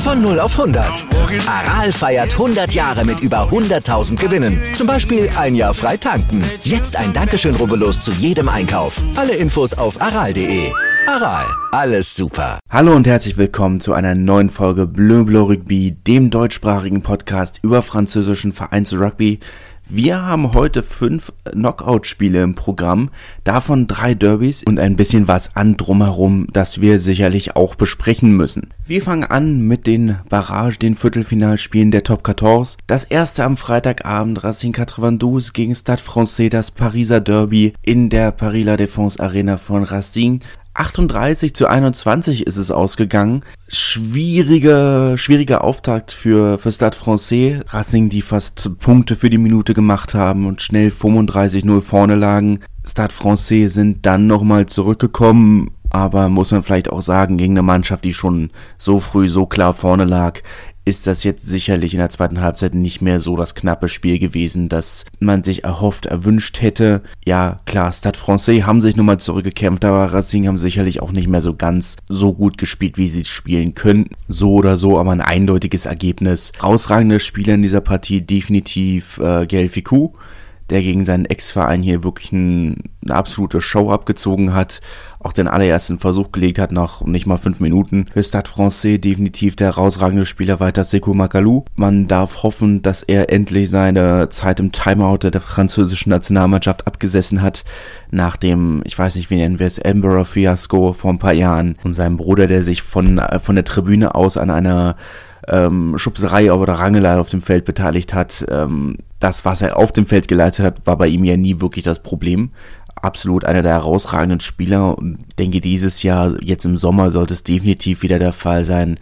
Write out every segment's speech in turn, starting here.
Von 0 auf 100. Aral feiert 100 Jahre mit über 100.000 Gewinnen. Zum Beispiel ein Jahr frei tanken. Jetzt ein Dankeschön, rubbellos zu jedem Einkauf. Alle Infos auf aral.de. Aral, alles super. Hallo und herzlich willkommen zu einer neuen Folge Bleu Bleu Rugby, dem deutschsprachigen Podcast über französischen Vereins Rugby. Wir haben heute fünf Knockout-Spiele im Programm, davon drei Derbys und ein bisschen was an drumherum, das wir sicherlich auch besprechen müssen. Wir fangen an mit den Barrage, den Viertelfinalspielen der Top 14. Das erste am Freitagabend Racing 92 gegen Stade Francais, das Pariser Derby in der Paris La Défense Arena von Racing. 38 zu 21 ist es ausgegangen. Schwieriger, schwieriger Auftakt für, für Stade Francais. Racing, die fast Punkte für die Minute gemacht haben und schnell 35-0 vorne lagen. Stade Francais sind dann nochmal zurückgekommen, aber muss man vielleicht auch sagen, gegen eine Mannschaft, die schon so früh so klar vorne lag, ist das jetzt sicherlich in der zweiten Halbzeit nicht mehr so das knappe Spiel gewesen, das man sich erhofft, erwünscht hätte. Ja, klar, Stade Francais haben sich nochmal zurückgekämpft, aber Racing haben sicherlich auch nicht mehr so ganz so gut gespielt, wie sie es spielen können. So oder so, aber ein eindeutiges Ergebnis. Rausragender Spieler in dieser Partie definitiv äh, Gael Ficou der gegen seinen Ex-Verein hier wirklich ein, eine absolute Show abgezogen hat, auch den allerersten Versuch gelegt hat nach nicht mal fünf Minuten. Für Stade Francais definitiv der herausragende Spieler weiter Sekou Makalou. Man darf hoffen, dass er endlich seine Zeit im Timeout der französischen Nationalmannschaft abgesessen hat, nach dem, ich weiß nicht, wie nennen wir es, Emperor Fiasco vor ein paar Jahren und seinem Bruder, der sich von, von der Tribüne aus an einer ähm, Schubserei oder Rangelei auf dem Feld beteiligt hat. Ähm, das, was er auf dem Feld geleistet hat, war bei ihm ja nie wirklich das Problem. Absolut einer der herausragenden Spieler und denke, dieses Jahr, jetzt im Sommer, sollte es definitiv wieder der Fall sein,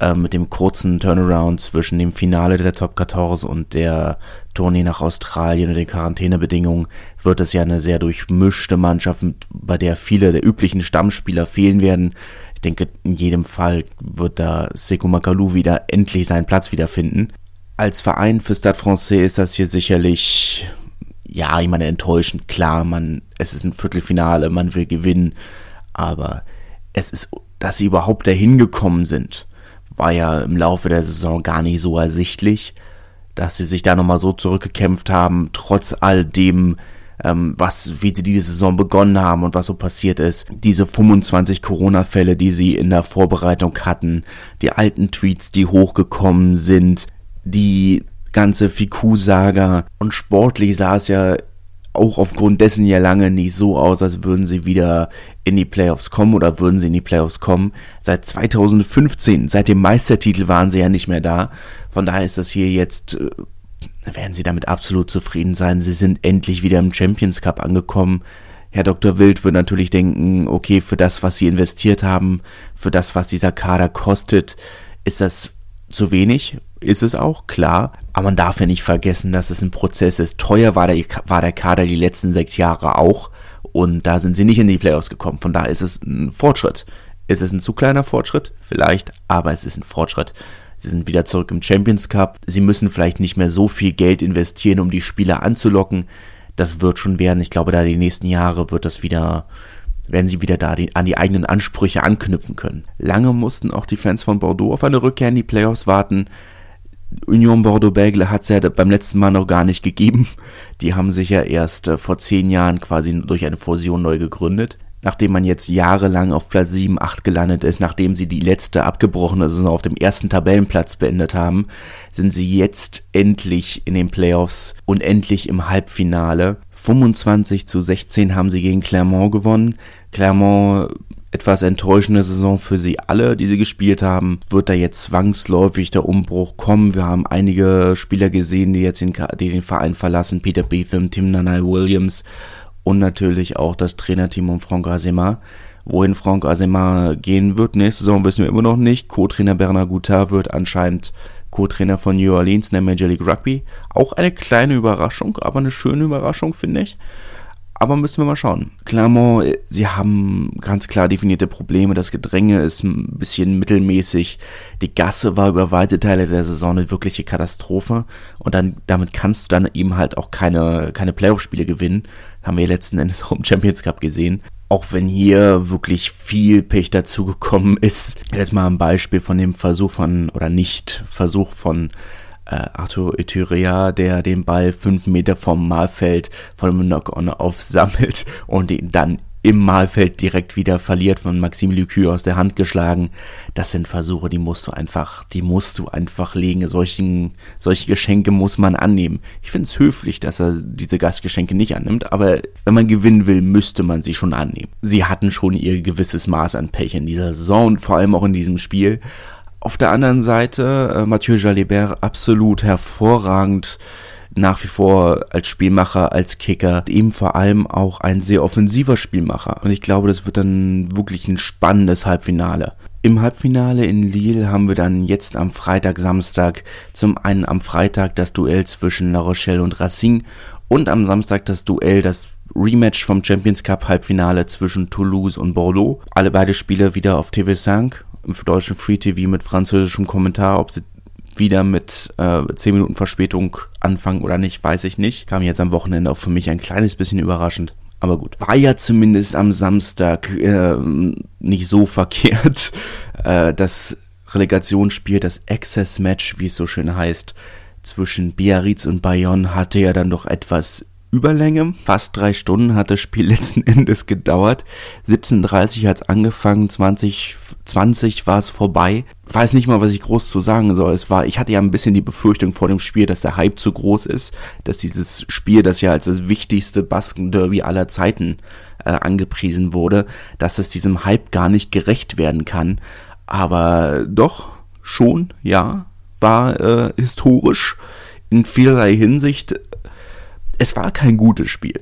äh, mit dem kurzen Turnaround zwischen dem Finale der Top 14 und der Tournee nach Australien und den Quarantänebedingungen wird es ja eine sehr durchmischte Mannschaft, bei der viele der üblichen Stammspieler fehlen werden. Ich denke, in jedem Fall wird da Sekou Makalou wieder endlich seinen Platz wiederfinden. Als Verein für Stade Francais ist das hier sicherlich, ja, ich meine, enttäuschend. Klar, man, es ist ein Viertelfinale, man will gewinnen, aber es ist, dass sie überhaupt dahin gekommen sind, war ja im Laufe der Saison gar nicht so ersichtlich, dass sie sich da nochmal so zurückgekämpft haben, trotz all dem, ähm, was, wie sie diese Saison begonnen haben und was so passiert ist. Diese 25 Corona-Fälle, die sie in der Vorbereitung hatten, die alten Tweets, die hochgekommen sind, die ganze Fiku-Saga und sportlich sah es ja auch aufgrund dessen ja lange nicht so aus, als würden sie wieder in die Playoffs kommen oder würden sie in die Playoffs kommen. Seit 2015, seit dem Meistertitel waren sie ja nicht mehr da. Von daher ist das hier jetzt äh, werden Sie damit absolut zufrieden sein. Sie sind endlich wieder im Champions Cup angekommen. Herr Dr. Wild wird natürlich denken, okay, für das, was Sie investiert haben, für das, was dieser Kader kostet, ist das zu wenig. Ist es auch, klar. Aber man darf ja nicht vergessen, dass es ein Prozess ist. Teuer war der, war der Kader die letzten sechs Jahre auch. Und da sind sie nicht in die Playoffs gekommen. Von daher ist es ein Fortschritt. Ist es ein zu kleiner Fortschritt? Vielleicht, aber es ist ein Fortschritt. Sie sind wieder zurück im Champions Cup. Sie müssen vielleicht nicht mehr so viel Geld investieren, um die Spieler anzulocken. Das wird schon werden. Ich glaube, da die nächsten Jahre wird das wieder, werden sie wieder da die, an die eigenen Ansprüche anknüpfen können. Lange mussten auch die Fans von Bordeaux auf eine Rückkehr in die Playoffs warten. Union Bordeaux-Bègles hat es ja beim letzten Mal noch gar nicht gegeben. Die haben sich ja erst äh, vor zehn Jahren quasi durch eine Fusion neu gegründet nachdem man jetzt jahrelang auf Platz 7, 8 gelandet ist, nachdem sie die letzte abgebrochene Saison auf dem ersten Tabellenplatz beendet haben, sind sie jetzt endlich in den Playoffs und endlich im Halbfinale. 25 zu 16 haben sie gegen Clermont gewonnen. Clermont etwas enttäuschende Saison für sie alle, die sie gespielt haben. Wird da jetzt zwangsläufig der Umbruch kommen? Wir haben einige Spieler gesehen, die jetzt den, die den Verein verlassen. Peter Beetham, Tim Nanai Williams und natürlich auch das Trainerteam um Franck Azema, Wohin Franck Azemar gehen wird nächste Saison, wissen wir immer noch nicht. Co-Trainer Bernard Goutard wird anscheinend Co-Trainer von New Orleans in der Major League Rugby. Auch eine kleine Überraschung, aber eine schöne Überraschung, finde ich. Aber müssen wir mal schauen. Clermont, sie haben ganz klar definierte Probleme. Das Gedränge ist ein bisschen mittelmäßig. Die Gasse war über weite Teile der Saison eine wirkliche Katastrophe. Und dann, damit kannst du dann eben halt auch keine, keine Playoff-Spiele gewinnen. Haben wir letzten Endes auch im Champions Cup gesehen. Auch wenn hier wirklich viel Pech dazugekommen ist. Jetzt mal ein Beispiel von dem Versuch von, oder nicht Versuch von äh, Arthur Etyrea, der den Ball fünf Meter vom Mahlfeld von einem Knock-on aufsammelt und ihn dann im Mahlfeld direkt wieder verliert von Maxime Lucu aus der Hand geschlagen. Das sind Versuche, die musst du einfach, die musst du einfach legen. Solchen, solche Geschenke muss man annehmen. Ich finde es höflich, dass er diese Gastgeschenke nicht annimmt, aber wenn man gewinnen will, müsste man sie schon annehmen. Sie hatten schon ihr gewisses Maß an Pech in dieser Saison und vor allem auch in diesem Spiel. Auf der anderen Seite äh, Mathieu Jalibert absolut hervorragend nach wie vor als Spielmacher, als Kicker, eben vor allem auch ein sehr offensiver Spielmacher. Und ich glaube, das wird dann wirklich ein spannendes Halbfinale. Im Halbfinale in Lille haben wir dann jetzt am Freitag, Samstag zum einen am Freitag das Duell zwischen La Rochelle und Racing und am Samstag das Duell, das Rematch vom Champions Cup Halbfinale zwischen Toulouse und Bordeaux. Alle beide Spiele wieder auf TV5 im deutschen Free TV mit französischem Kommentar. Ob sie wieder mit äh, 10 Minuten Verspätung anfangen oder nicht, weiß ich nicht. Kam jetzt am Wochenende auch für mich ein kleines bisschen überraschend. Aber gut, war ja zumindest am Samstag äh, nicht so verkehrt. Äh, das Relegationsspiel, das Access-Match, wie es so schön heißt, zwischen Biarritz und Bayonne hatte ja dann doch etwas Überlänge. Fast drei Stunden hat das Spiel letzten Endes gedauert. 17.30 hat es angefangen, 20, 20 war es vorbei. Weiß nicht mal, was ich groß zu sagen soll. Es war, ich hatte ja ein bisschen die Befürchtung vor dem Spiel, dass der Hype zu groß ist, dass dieses Spiel, das ja als das wichtigste Basken-Derby aller Zeiten äh, angepriesen wurde, dass es diesem Hype gar nicht gerecht werden kann. Aber doch, schon, ja, war äh, historisch in vielerlei Hinsicht es war kein gutes Spiel.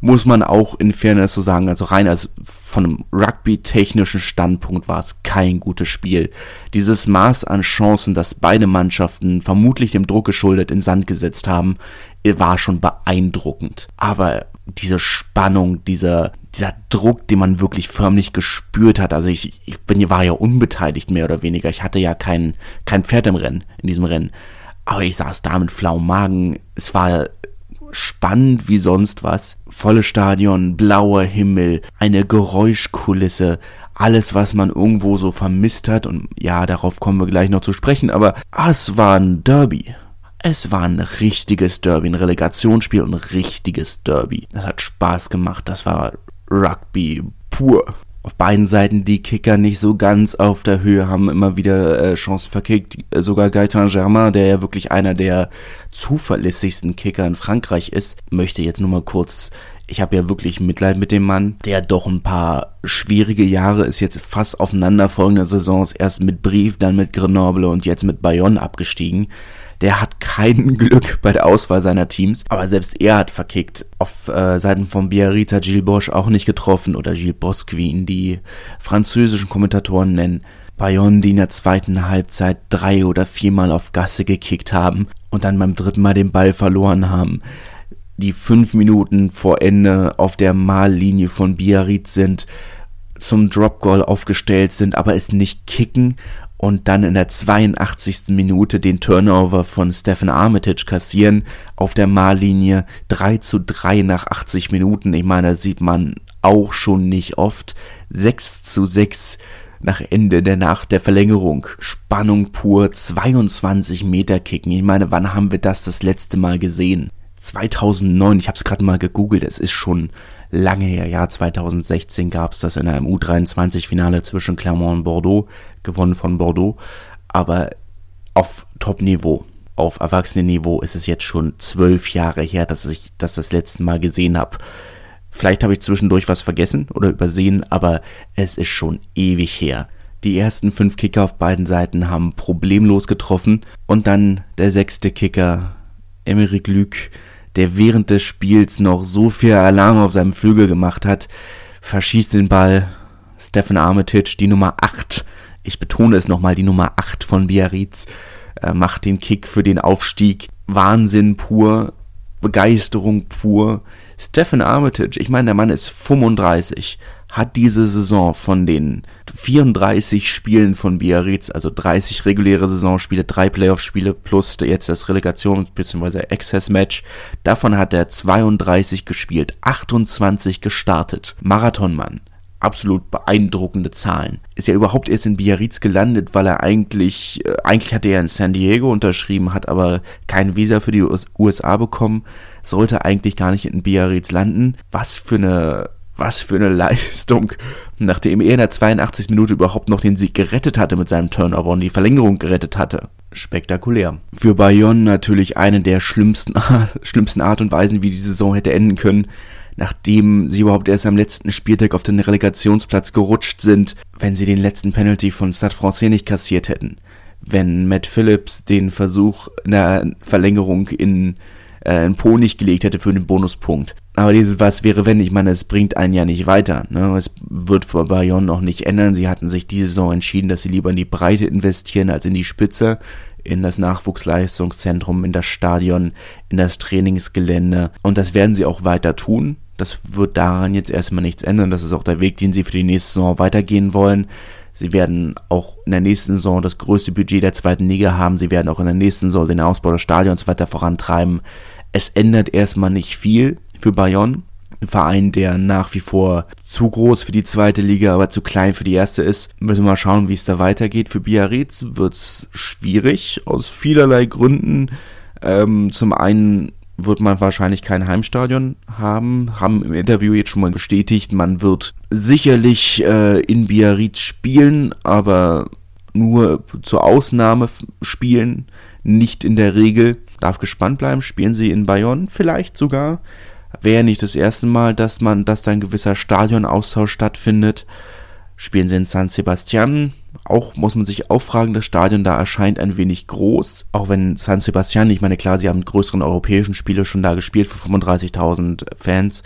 Muss man auch in Fairness so sagen, also rein als von einem Rugby-technischen Standpunkt war es kein gutes Spiel. Dieses Maß an Chancen, das beide Mannschaften vermutlich dem Druck geschuldet in Sand gesetzt haben, war schon beeindruckend. Aber diese Spannung, dieser, dieser Druck, den man wirklich förmlich gespürt hat. Also ich, ich bin, war ja unbeteiligt mehr oder weniger. Ich hatte ja kein, kein Pferd im Rennen, in diesem Rennen. Aber ich saß da mit flauem Magen. Es war spannend wie sonst was. Volle Stadion, blauer Himmel, eine Geräuschkulisse, alles, was man irgendwo so vermisst hat. Und ja, darauf kommen wir gleich noch zu sprechen, aber es war ein Derby. Es war ein richtiges Derby, ein Relegationsspiel und ein richtiges Derby. Das hat Spaß gemacht, das war Rugby pur auf beiden Seiten die Kicker nicht so ganz auf der Höhe, haben immer wieder äh, Chancen verkickt. Sogar Gaetan Germain, der ja wirklich einer der zuverlässigsten Kicker in Frankreich ist, möchte jetzt nur mal kurz ich habe ja wirklich Mitleid mit dem Mann, der doch ein paar schwierige Jahre ist jetzt fast aufeinanderfolgende Saisons erst mit Brief, dann mit Grenoble und jetzt mit Bayonne abgestiegen der hat kein Glück bei der Auswahl seiner Teams, aber selbst er hat verkickt. Auf äh, Seiten von Biarritz Gilles Bosch auch nicht getroffen oder Gilles Bosque, wie ihn die französischen Kommentatoren nennen. Bayonne, die in der zweiten Halbzeit drei oder viermal auf Gasse gekickt haben und dann beim dritten Mal den Ball verloren haben die fünf Minuten vor Ende auf der Mahllinie von Biarritz sind, zum Drop Goal aufgestellt sind, aber es nicht kicken und dann in der 82. Minute den Turnover von Stephen Armitage kassieren auf der Mahllinie 3 zu 3 nach 80 Minuten. Ich meine, das sieht man auch schon nicht oft. 6 zu 6 nach Ende der Nacht der Verlängerung. Spannung pur, 22 Meter Kicken. Ich meine, wann haben wir das das letzte Mal gesehen? 2009, ich habe es gerade mal gegoogelt, es ist schon lange her. Ja, 2016 gab es das in einem U23-Finale zwischen Clermont und Bordeaux, gewonnen von Bordeaux. Aber auf Top-Niveau, auf Erwachsenenniveau ist es jetzt schon zwölf Jahre her, dass ich das das letzte Mal gesehen habe. Vielleicht habe ich zwischendurch was vergessen oder übersehen, aber es ist schon ewig her. Die ersten fünf Kicker auf beiden Seiten haben problemlos getroffen und dann der sechste Kicker, Emeric Luc, der während des Spiels noch so viel Alarm auf seinem Flügel gemacht hat, verschießt den Ball Stefan Armitage, die Nummer 8, ich betone es nochmal, die Nummer 8 von Biarritz, äh, macht den Kick für den Aufstieg. Wahnsinn pur, Begeisterung pur. Stefan Armitage, ich meine, der Mann ist 35, hat diese Saison von den 34 Spielen von Biarritz, also 30 reguläre Saisonspiele, drei Playoff-Spiele plus jetzt das Relegation- bzw. Access-Match, davon hat er 32 gespielt, 28 gestartet. Marathonmann absolut beeindruckende Zahlen. Ist ja überhaupt erst in Biarritz gelandet, weil er eigentlich, äh, eigentlich hatte er in San Diego unterschrieben, hat aber kein Visa für die USA bekommen, sollte eigentlich gar nicht in Biarritz landen. Was für eine was für eine Leistung, nachdem er in der 82. Minute überhaupt noch den Sieg gerettet hatte mit seinem Turnover und die Verlängerung gerettet hatte. Spektakulär. Für Bayonne natürlich eine der schlimmsten, schlimmsten Art und Weisen, wie die Saison hätte enden können, nachdem sie überhaupt erst am letzten Spieltag auf den Relegationsplatz gerutscht sind, wenn sie den letzten Penalty von Stade Francais nicht kassiert hätten. Wenn Matt Phillips den Versuch einer Verlängerung in äh, einen Po nicht gelegt hätte für den Bonuspunkt. Aber dieses Was wäre wenn, ich meine, es bringt einen ja nicht weiter. Ne? Es wird für Bayonne noch nicht ändern. Sie hatten sich diese Saison entschieden, dass sie lieber in die Breite investieren als in die Spitze, in das Nachwuchsleistungszentrum, in das Stadion, in das Trainingsgelände. Und das werden sie auch weiter tun. Das wird daran jetzt erstmal nichts ändern. Das ist auch der Weg, den sie für die nächste Saison weitergehen wollen. Sie werden auch in der nächsten Saison das größte Budget der zweiten Liga haben. Sie werden auch in der nächsten Saison den Ausbau des Stadions weiter vorantreiben. Es ändert erstmal nicht viel für Bayonne. Ein Verein, der nach wie vor zu groß für die zweite Liga, aber zu klein für die erste ist. Müssen wir mal schauen, wie es da weitergeht. Für Biarritz wird es schwierig, aus vielerlei Gründen. Ähm, zum einen wird man wahrscheinlich kein Heimstadion haben, haben im Interview jetzt schon mal bestätigt, man wird sicherlich äh, in Biarritz spielen, aber nur zur Ausnahme spielen, nicht in der Regel. Darf gespannt bleiben, spielen sie in Bayonne vielleicht sogar. Wäre nicht das erste Mal, dass man, dass da ein gewisser Stadionaustausch stattfindet. Spielen sie in San Sebastian. Auch muss man sich auch fragen, das Stadion da erscheint ein wenig groß. Auch wenn San Sebastian, ich meine, klar, sie haben größeren europäischen Spiele schon da gespielt für 35.000 Fans.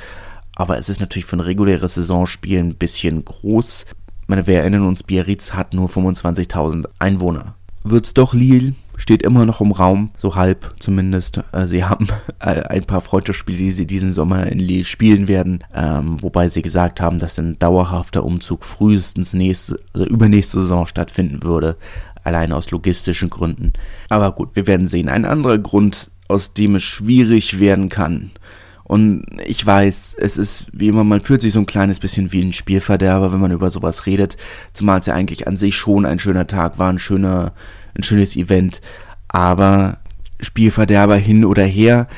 Aber es ist natürlich für ein reguläres Saisonspiel ein bisschen groß. Ich meine, wir erinnern uns, Biarritz hat nur 25.000 Einwohner. Wird's doch Lille? Steht immer noch im Raum, so halb zumindest. Äh, sie haben äh, ein paar Freundschaftsspiele, die sie diesen Sommer in Lille spielen werden, ähm, wobei sie gesagt haben, dass ein dauerhafter Umzug frühestens nächste, also übernächste Saison stattfinden würde, allein aus logistischen Gründen. Aber gut, wir werden sehen. Ein anderer Grund, aus dem es schwierig werden kann. Und ich weiß, es ist wie immer, man fühlt sich so ein kleines bisschen wie ein Spielverderber, wenn man über sowas redet, zumal es ja eigentlich an sich schon ein schöner Tag war, ein schöner, ein schönes Event. Aber Spielverderber hin oder her,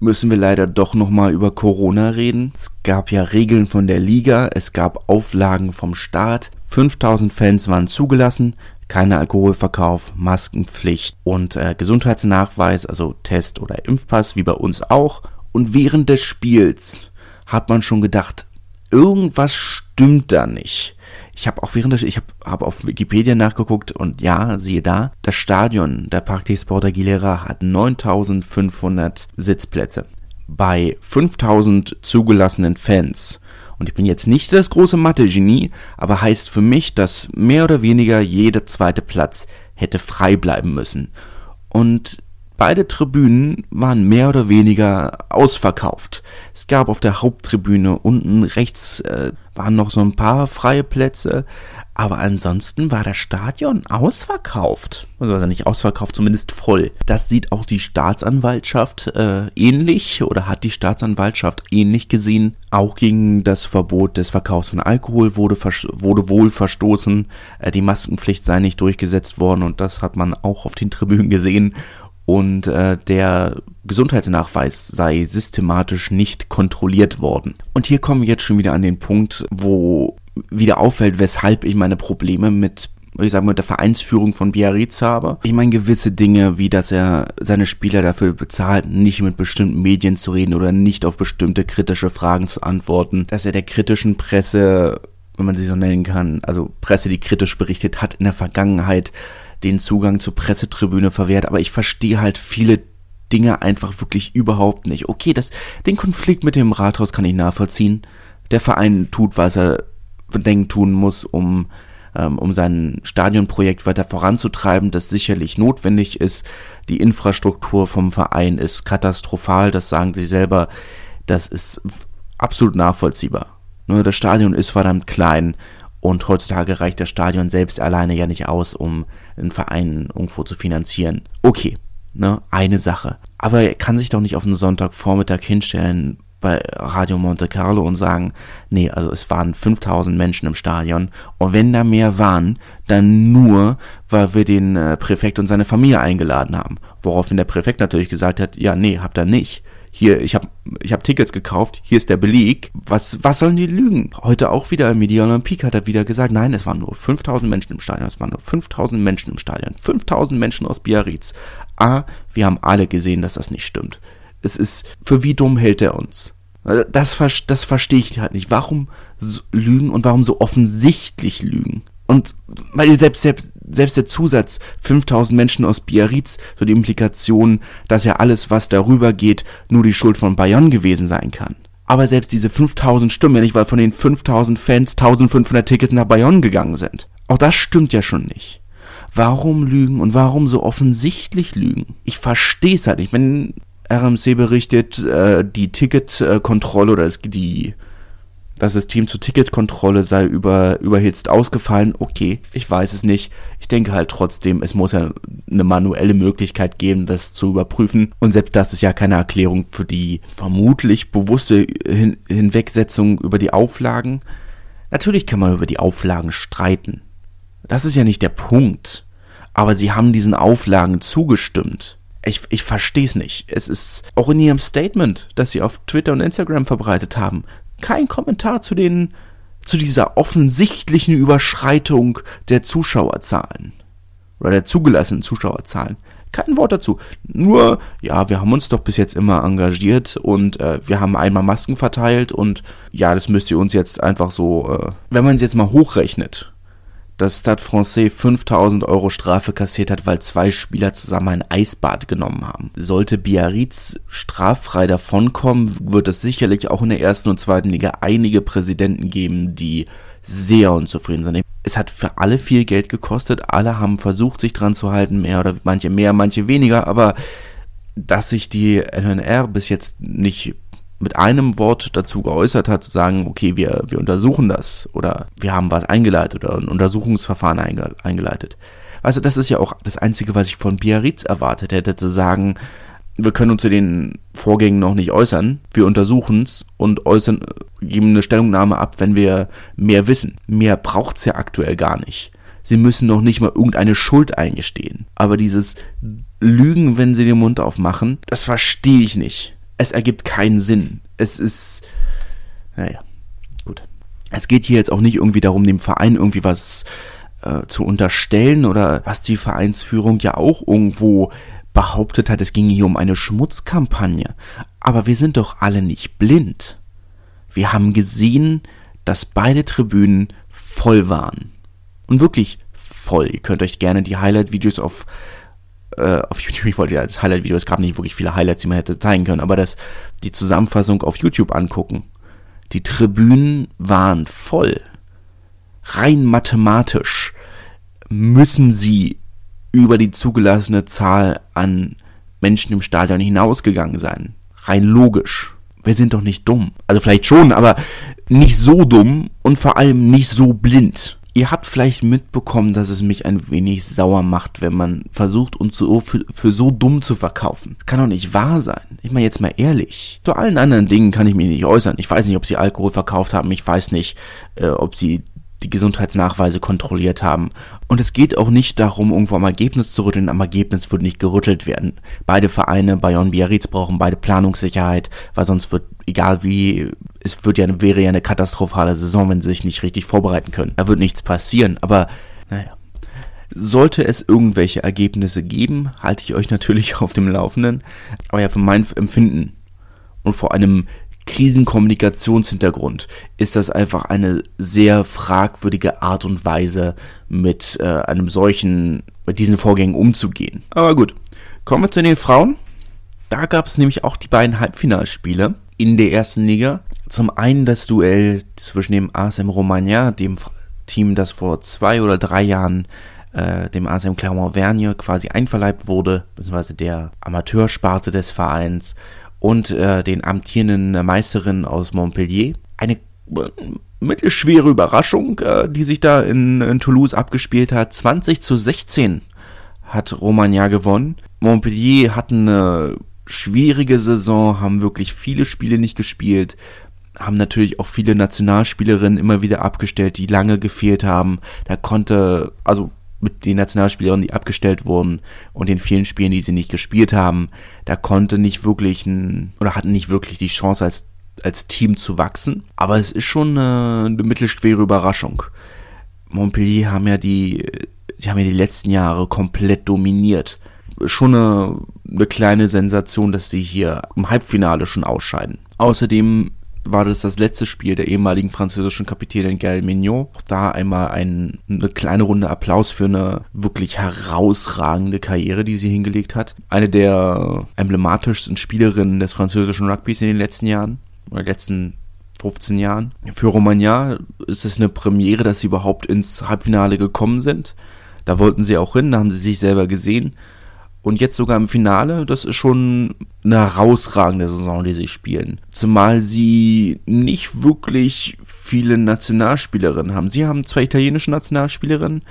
müssen wir leider doch nochmal über Corona reden. Es gab ja Regeln von der Liga, es gab Auflagen vom Staat. 5000 Fans waren zugelassen, keiner Alkoholverkauf, Maskenpflicht und äh, Gesundheitsnachweis, also Test oder Impfpass, wie bei uns auch. Und während des Spiels hat man schon gedacht, irgendwas stimmt da nicht. Ich habe auch während des, ich habe hab auf Wikipedia nachgeguckt und ja, siehe da, das Stadion der Parc des Sports Aguilera hat 9500 Sitzplätze. Bei 5000 zugelassenen Fans. Und ich bin jetzt nicht das große Mathe-Genie, aber heißt für mich, dass mehr oder weniger jeder zweite Platz hätte frei bleiben müssen. Und Beide Tribünen waren mehr oder weniger ausverkauft. Es gab auf der Haupttribüne unten rechts äh, waren noch so ein paar freie Plätze, aber ansonsten war das Stadion ausverkauft. Also nicht ausverkauft, zumindest voll. Das sieht auch die Staatsanwaltschaft äh, ähnlich oder hat die Staatsanwaltschaft ähnlich gesehen. Auch gegen das Verbot des Verkaufs von Alkohol wurde, wurde wohl verstoßen. Äh, die Maskenpflicht sei nicht durchgesetzt worden und das hat man auch auf den Tribünen gesehen und äh, der Gesundheitsnachweis sei systematisch nicht kontrolliert worden. Und hier kommen wir jetzt schon wieder an den Punkt, wo wieder auffällt, weshalb ich meine Probleme mit ich sage mal, mit der Vereinsführung von Biarritz habe. Ich meine gewisse Dinge, wie dass er seine Spieler dafür bezahlt, nicht mit bestimmten Medien zu reden oder nicht auf bestimmte kritische Fragen zu antworten, dass er der kritischen Presse, wenn man sie so nennen kann, also Presse, die kritisch berichtet hat in der Vergangenheit, den Zugang zur Pressetribüne verwehrt, aber ich verstehe halt viele Dinge einfach wirklich überhaupt nicht. Okay, das, den Konflikt mit dem Rathaus kann ich nachvollziehen. Der Verein tut, was er Unmengen tun muss, um ähm, um sein Stadionprojekt weiter voranzutreiben, das sicherlich notwendig ist. Die Infrastruktur vom Verein ist katastrophal, das sagen sie selber. Das ist absolut nachvollziehbar. Nur das Stadion ist verdammt klein und heutzutage reicht das Stadion selbst alleine ja nicht aus, um einen Verein irgendwo zu finanzieren. Okay, ne, eine Sache. Aber er kann sich doch nicht auf einen Sonntagvormittag hinstellen bei Radio Monte Carlo und sagen, nee, also es waren 5000 Menschen im Stadion und wenn da mehr waren, dann nur, weil wir den äh, Präfekt und seine Familie eingeladen haben. Woraufhin der Präfekt natürlich gesagt hat, ja, nee, habt ihr nicht hier, ich habe ich hab Tickets gekauft, hier ist der Beleg. Was, was sollen die lügen? Heute auch wieder im Media Olympique hat er wieder gesagt, nein, es waren nur 5000 Menschen im Stadion, es waren nur 5000 Menschen im Stadion, 5000 Menschen aus Biarritz. A, wir haben alle gesehen, dass das nicht stimmt. Es ist, für wie dumm hält er uns? Das, das verstehe ich halt nicht. Warum so lügen und warum so offensichtlich lügen? Und weil selbst, selbst, selbst der Zusatz 5000 Menschen aus Biarritz, so die Implikation, dass ja alles, was darüber geht, nur die Schuld von Bayern gewesen sein kann. Aber selbst diese 5000 stimmen ja nicht, weil von den 5000 Fans 1500 Tickets nach Bayonne gegangen sind. Auch das stimmt ja schon nicht. Warum lügen und warum so offensichtlich lügen? Ich verstehe es halt nicht. Wenn RMC berichtet, äh, die Ticketkontrolle oder es, die das System zur Ticketkontrolle sei über, überhitzt ausgefallen. Okay, ich weiß es nicht. Ich denke halt trotzdem, es muss ja eine manuelle Möglichkeit geben, das zu überprüfen. Und selbst das ist ja keine Erklärung für die vermutlich bewusste Hin Hinwegsetzung über die Auflagen. Natürlich kann man über die Auflagen streiten. Das ist ja nicht der Punkt. Aber sie haben diesen Auflagen zugestimmt. Ich, ich verstehe es nicht. Es ist auch in ihrem Statement, das sie auf Twitter und Instagram verbreitet haben, kein Kommentar zu den zu dieser offensichtlichen Überschreitung der Zuschauerzahlen oder der zugelassenen Zuschauerzahlen. Kein Wort dazu. Nur, ja, wir haben uns doch bis jetzt immer engagiert und äh, wir haben einmal Masken verteilt und ja, das müsst ihr uns jetzt einfach so, äh, wenn man es jetzt mal hochrechnet, dass Stade Francais 5000 Euro Strafe kassiert hat, weil zwei Spieler zusammen ein Eisbad genommen haben. Sollte Biarritz straffrei davonkommen, wird es sicherlich auch in der ersten und zweiten Liga einige Präsidenten geben, die sehr unzufrieden sind. Es hat für alle viel Geld gekostet, alle haben versucht, sich dran zu halten, mehr oder manche mehr, manche weniger, aber dass sich die LNR bis jetzt nicht mit einem Wort dazu geäußert hat, zu sagen, okay, wir, wir untersuchen das oder wir haben was eingeleitet oder ein Untersuchungsverfahren einge, eingeleitet. Also das ist ja auch das Einzige, was ich von Biarritz erwartet hätte, zu sagen, wir können uns zu den Vorgängen noch nicht äußern, wir untersuchen es und äußern, geben eine Stellungnahme ab, wenn wir mehr wissen. Mehr braucht's ja aktuell gar nicht. Sie müssen noch nicht mal irgendeine Schuld eingestehen. Aber dieses Lügen, wenn sie den Mund aufmachen, das verstehe ich nicht es ergibt keinen Sinn. Es ist, naja, gut. Es geht hier jetzt auch nicht irgendwie darum, dem Verein irgendwie was äh, zu unterstellen oder was die Vereinsführung ja auch irgendwo behauptet hat, es ging hier um eine Schmutzkampagne. Aber wir sind doch alle nicht blind. Wir haben gesehen, dass beide Tribünen voll waren. Und wirklich voll. Ihr könnt euch gerne die Highlight-Videos auf äh, auf YouTube, ich wollte ja als Highlight-Video, es gab nicht wirklich viele Highlights, die man hätte zeigen können, aber das, die Zusammenfassung auf YouTube angucken. Die Tribünen waren voll. Rein mathematisch müssen sie über die zugelassene Zahl an Menschen im Stadion hinausgegangen sein. Rein logisch. Wir sind doch nicht dumm. Also vielleicht schon, aber nicht so dumm und vor allem nicht so blind. Ihr habt vielleicht mitbekommen, dass es mich ein wenig sauer macht, wenn man versucht, uns so für, für so dumm zu verkaufen. Das kann doch nicht wahr sein. Ich meine jetzt mal ehrlich. Zu allen anderen Dingen kann ich mich nicht äußern. Ich weiß nicht, ob sie Alkohol verkauft haben. Ich weiß nicht, äh, ob sie die Gesundheitsnachweise kontrolliert haben. Und es geht auch nicht darum, irgendwo am Ergebnis zu rütteln. Am Ergebnis wird nicht gerüttelt werden. Beide Vereine, Bayern Biarritz, brauchen beide Planungssicherheit, weil sonst wird, egal wie, es wird ja, wäre ja eine katastrophale Saison, wenn sie sich nicht richtig vorbereiten können. Da wird nichts passieren. Aber, naja. Sollte es irgendwelche Ergebnisse geben, halte ich euch natürlich auf dem Laufenden. Aber ja, von meinem Empfinden und vor einem Krisenkommunikationshintergrund ist das einfach eine sehr fragwürdige Art und Weise, mit äh, einem solchen, mit diesen Vorgängen umzugehen. Aber gut, kommen wir zu den Frauen. Da gab es nämlich auch die beiden Halbfinalspiele. in der ersten Liga. Zum einen das Duell zwischen dem ASM Romagna, dem Team, das vor zwei oder drei Jahren äh, dem ASM Clermont-Vergne quasi einverleibt wurde, beziehungsweise der Amateursparte des Vereins und äh, den amtierenden Meisterinnen aus Montpellier. Eine äh, mittelschwere Überraschung, äh, die sich da in, in Toulouse abgespielt hat. 20 zu 16 hat Romagna gewonnen. Montpellier hat eine schwierige Saison, haben wirklich viele Spiele nicht gespielt, haben natürlich auch viele Nationalspielerinnen immer wieder abgestellt, die lange gefehlt haben. Da konnte, also mit den Nationalspielerinnen, die abgestellt wurden und den vielen Spielen, die sie nicht gespielt haben, da konnte nicht wirklich ein, oder hatten nicht wirklich die Chance als, als Team zu wachsen. Aber es ist schon eine, eine mittelschwere Überraschung. Montpellier haben ja die, die haben ja die letzten Jahre komplett dominiert. Schon eine, eine kleine Sensation, dass sie hier im Halbfinale schon ausscheiden. Außerdem war das das letzte Spiel der ehemaligen französischen Kapitänin Gaël Mignon. Auch da einmal ein, eine kleine Runde Applaus für eine wirklich herausragende Karriere, die sie hingelegt hat. Eine der emblematischsten Spielerinnen des französischen Rugbys in den letzten Jahren, oder letzten 15 Jahren. Für Romagna ist es eine Premiere, dass sie überhaupt ins Halbfinale gekommen sind. Da wollten sie auch hin, da haben sie sich selber gesehen. Und jetzt sogar im Finale, das ist schon eine herausragende Saison, die sie spielen. Zumal sie nicht wirklich viele Nationalspielerinnen haben. Sie haben zwei italienische Nationalspielerinnen,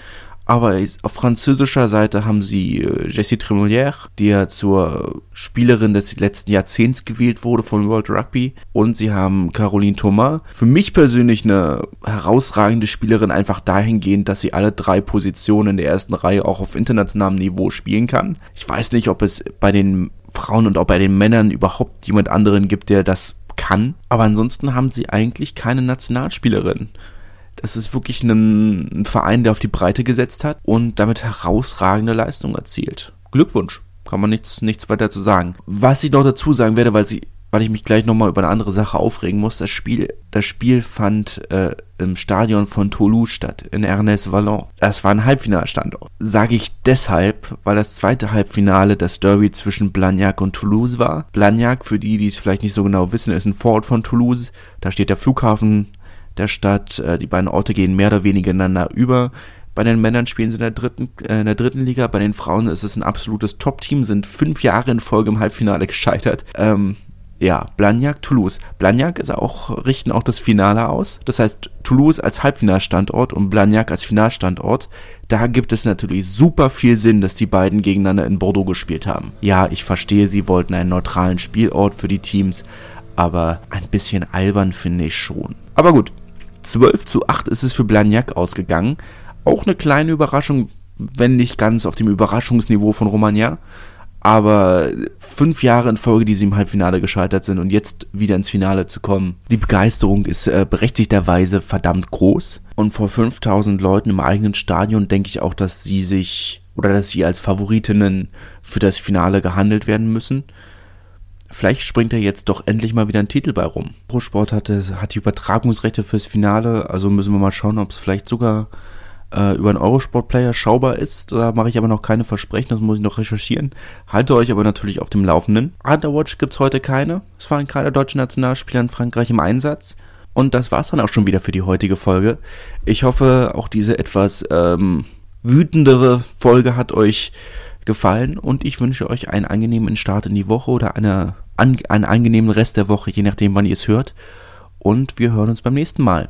aber auf französischer Seite haben sie äh, Jessie Tremolière, die ja zur Spielerin des letzten Jahrzehnts gewählt wurde von World Rugby. Und sie haben Caroline Thomas. Für mich persönlich eine herausragende Spielerin, einfach dahingehend, dass sie alle drei Positionen in der ersten Reihe auch auf internationalem Niveau spielen kann. Ich weiß nicht, ob es bei den Frauen und auch bei den Männern überhaupt jemand anderen gibt, der das kann. Aber ansonsten haben sie eigentlich keine Nationalspielerin. Das ist wirklich ein, ein Verein, der auf die Breite gesetzt hat und damit herausragende Leistung erzielt. Glückwunsch. Kann man nichts, nichts weiter zu sagen. Was ich noch dazu sagen werde, weil sie, weil ich mich gleich nochmal über eine andere Sache aufregen muss, das Spiel, das Spiel fand äh, im Stadion von Toulouse statt, in Ernest Vallon. Das war ein Halbfinalstandort. Sage ich deshalb, weil das zweite Halbfinale das Derby zwischen Blagnac und Toulouse war. Blagnac, für die, die es vielleicht nicht so genau wissen, ist ein Vorort von Toulouse. Da steht der Flughafen der Stadt. Äh, die beiden Orte gehen mehr oder weniger ineinander über. Bei den Männern spielen sie in der dritten, äh, in der dritten Liga. Bei den Frauen ist es ein absolutes Top-Team, sind fünf Jahre in Folge im Halbfinale gescheitert. Ähm, ja, Blagnac, Toulouse. Blagnac ist auch, richten auch das Finale aus. Das heißt, Toulouse als Halbfinalstandort und Blagnac als Finalstandort. Da gibt es natürlich super viel Sinn, dass die beiden gegeneinander in Bordeaux gespielt haben. Ja, ich verstehe, sie wollten einen neutralen Spielort für die Teams, aber ein bisschen albern finde ich schon. Aber gut, 12 zu 8 ist es für Blagnac ausgegangen. Auch eine kleine Überraschung, wenn nicht ganz auf dem Überraschungsniveau von Romagna. Aber fünf Jahre in Folge, die sie im Halbfinale gescheitert sind und jetzt wieder ins Finale zu kommen. Die Begeisterung ist äh, berechtigterweise verdammt groß. Und vor 5000 Leuten im eigenen Stadion denke ich auch, dass sie sich oder dass sie als Favoritinnen für das Finale gehandelt werden müssen. Vielleicht springt er jetzt doch endlich mal wieder ein Titel bei rum. ProSport hatte, hat die Übertragungsrechte fürs Finale, also müssen wir mal schauen, ob es vielleicht sogar äh, über einen Eurosport-Player schaubar ist. Da mache ich aber noch keine Versprechen, das muss ich noch recherchieren. Halte euch aber natürlich auf dem Laufenden. Underwatch gibt es heute keine. Es waren keine deutschen Nationalspieler in Frankreich im Einsatz. Und das war's dann auch schon wieder für die heutige Folge. Ich hoffe, auch diese etwas ähm, wütendere Folge hat euch gefallen und ich wünsche euch einen angenehmen Start in die Woche oder eine an, einen angenehmen Rest der Woche, je nachdem, wann ihr es hört. Und wir hören uns beim nächsten Mal.